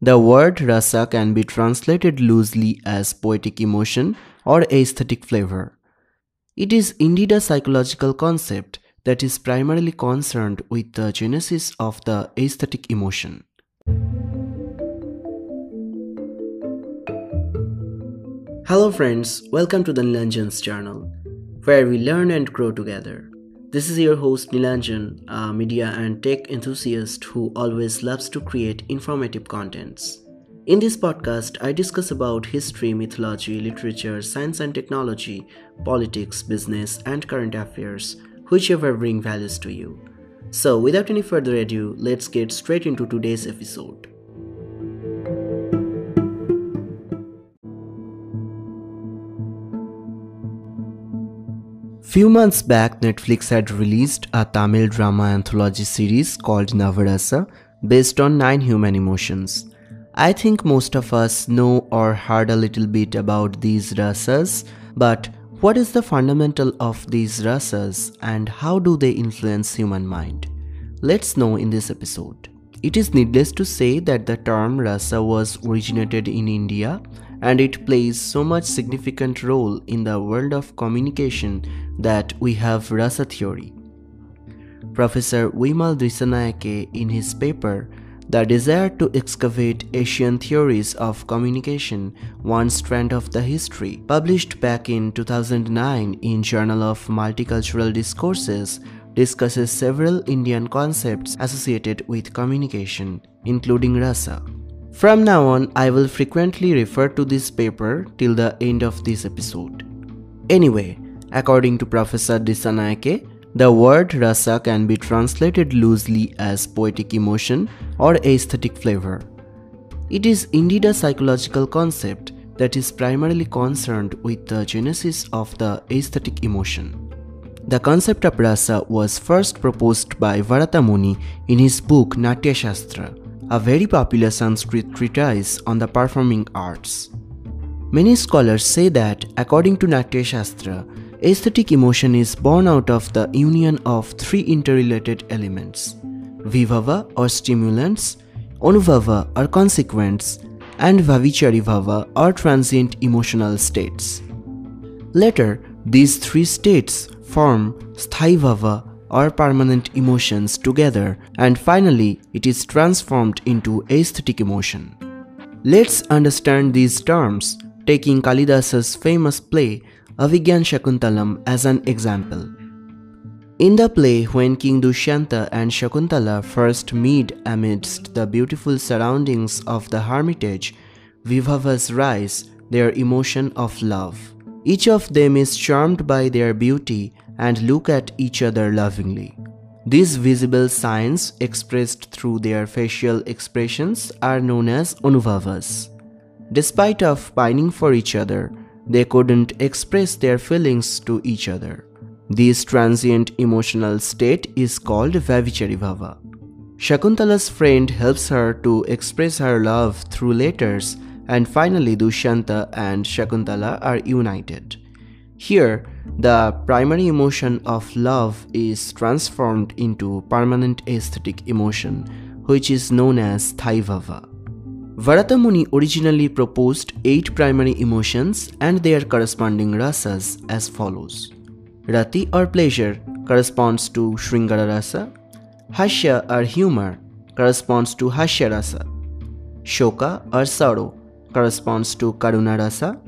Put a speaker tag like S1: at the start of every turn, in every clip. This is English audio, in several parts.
S1: The word rasa can be translated loosely as poetic emotion or aesthetic flavor. It is indeed a psychological concept that is primarily concerned with the genesis of the aesthetic emotion. Hello friends, welcome to the Nilanjan's channel, where we learn and grow together. This is your host Nilanjan, a media and tech enthusiast who always loves to create informative contents. In this podcast, I discuss about history, mythology, literature, science and technology, politics, business, and current affairs, whichever bring values to you. So, without any further ado, let's get straight into today's episode. Few months back, Netflix had released a Tamil drama anthology series called Navarasa based on nine human emotions. I think most of us know or heard a little bit about these rasas, but what is the fundamental of these rasas and how do they influence human mind? Let's know in this episode. It is needless to say that the term rasa was originated in India and it plays so much significant role in the world of communication that we have rasa theory. Professor Wimal Dissanayake in his paper The Desire to Excavate Asian Theories of Communication One Strand of the History published back in 2009 in Journal of Multicultural Discourses discusses several Indian concepts associated with communication including rasa. From now on, I will frequently refer to this paper till the end of this episode. Anyway, according to Professor Dissanayake, the word rasa can be translated loosely as poetic emotion or aesthetic flavor. It is indeed a psychological concept that is primarily concerned with the genesis of the aesthetic emotion. The concept of rasa was first proposed by Bharata Muni in his book Natya Shastra a very popular Sanskrit treatise on the performing arts. Many scholars say that, according to Natya Shastra, aesthetic emotion is born out of the union of three interrelated elements Vivava or stimulants, anubhava or consequents, and bhavichari bhava or transient emotional states. Later, these three states form sthai or permanent emotions together and finally it is transformed into aesthetic emotion. Let's understand these terms taking Kalidasa's famous play Abhigyan Shakuntalam as an example. In the play, when King Dushyanta and Shakuntala first meet amidst the beautiful surroundings of the hermitage, Vibhavas rise their emotion of love. Each of them is charmed by their beauty and look at each other lovingly. These visible signs expressed through their facial expressions are known as anubhavas. Despite of pining for each other, they couldn't express their feelings to each other. This transient emotional state is called Vavichari Bhava. Shakuntala's friend helps her to express her love through letters and finally Dushyanta and Shakuntala are united. Here, the primary emotion of love is transformed into permanent aesthetic emotion, which is known as Thaivava. Muni originally proposed eight primary emotions and their corresponding rasas as follows. Rati or pleasure corresponds to Shringara rasa, Hasya or humor corresponds to Hashya rasa, Shoka or sorrow corresponds to Karuna rasa,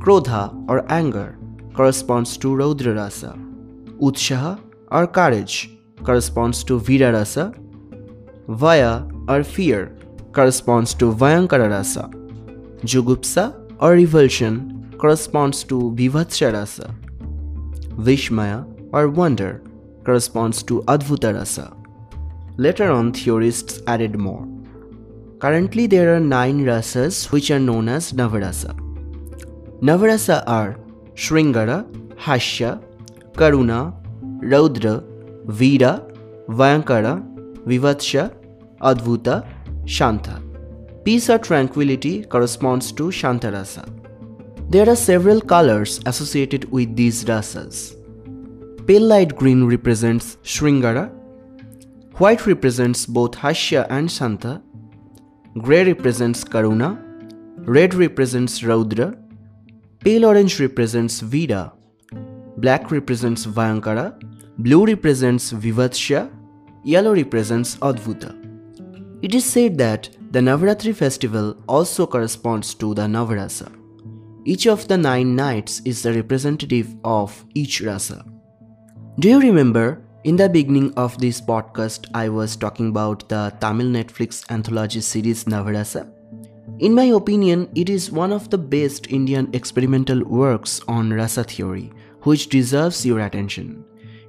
S1: Krodha or anger corresponds to Raudra Rasa. Utshaha or courage corresponds to Vira Rasa. Vaya or fear corresponds to Vayankara Rasa. Jugupsa or revulsion corresponds to Vivatsha Rasa. Vishmaya or wonder corresponds to Advuta Rasa. Later on, theorists added more. Currently, there are nine rasas which are known as Navarasa. Navarasa are Shringara, Hashya, Karuna, Raudra, Veera, Vayankara, Vivatsha, Advuta, Shanta. Peace or tranquility corresponds to Shantarasa. There are several colors associated with these rasas. Pale light green represents Shringara, white represents both Hashya and Shanta, Grey represents Karuna, red represents Raudra, pale orange represents Veera, black represents Bhayankara, blue represents Vivatsha, yellow represents Advuta. It is said that the Navaratri festival also corresponds to the Navarasa. Each of the nine nights is the representative of each rasa. Do you remember in the beginning of this podcast I was talking about the Tamil Netflix anthology series Navarasa? In my opinion, it is one of the best Indian experimental works on rasa theory, which deserves your attention.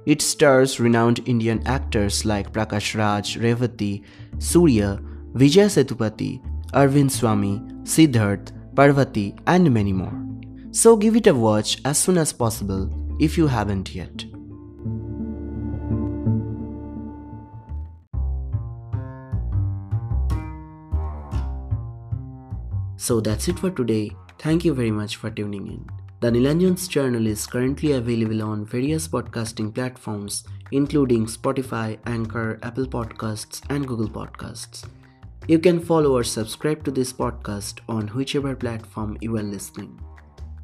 S1: It stars renowned Indian actors like Prakash Raj, Revati, Surya, Vijay Sethupathi, Arvind Swami, Siddharth, Parvati, and many more. So give it a watch as soon as possible if you haven't yet. So that's it for today. Thank you very much for tuning in. The Nilanjan's channel is currently available on various podcasting platforms, including Spotify, Anchor, Apple Podcasts, and Google Podcasts. You can follow or subscribe to this podcast on whichever platform you are listening.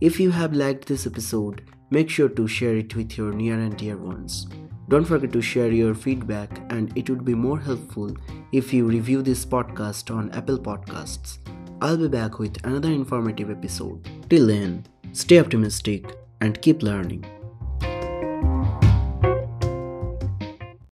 S1: If you have liked this episode, make sure to share it with your near and dear ones. Don't forget to share your feedback, and it would be more helpful if you review this podcast on Apple Podcasts. I'll be back with another informative episode. Till then, stay optimistic and keep learning.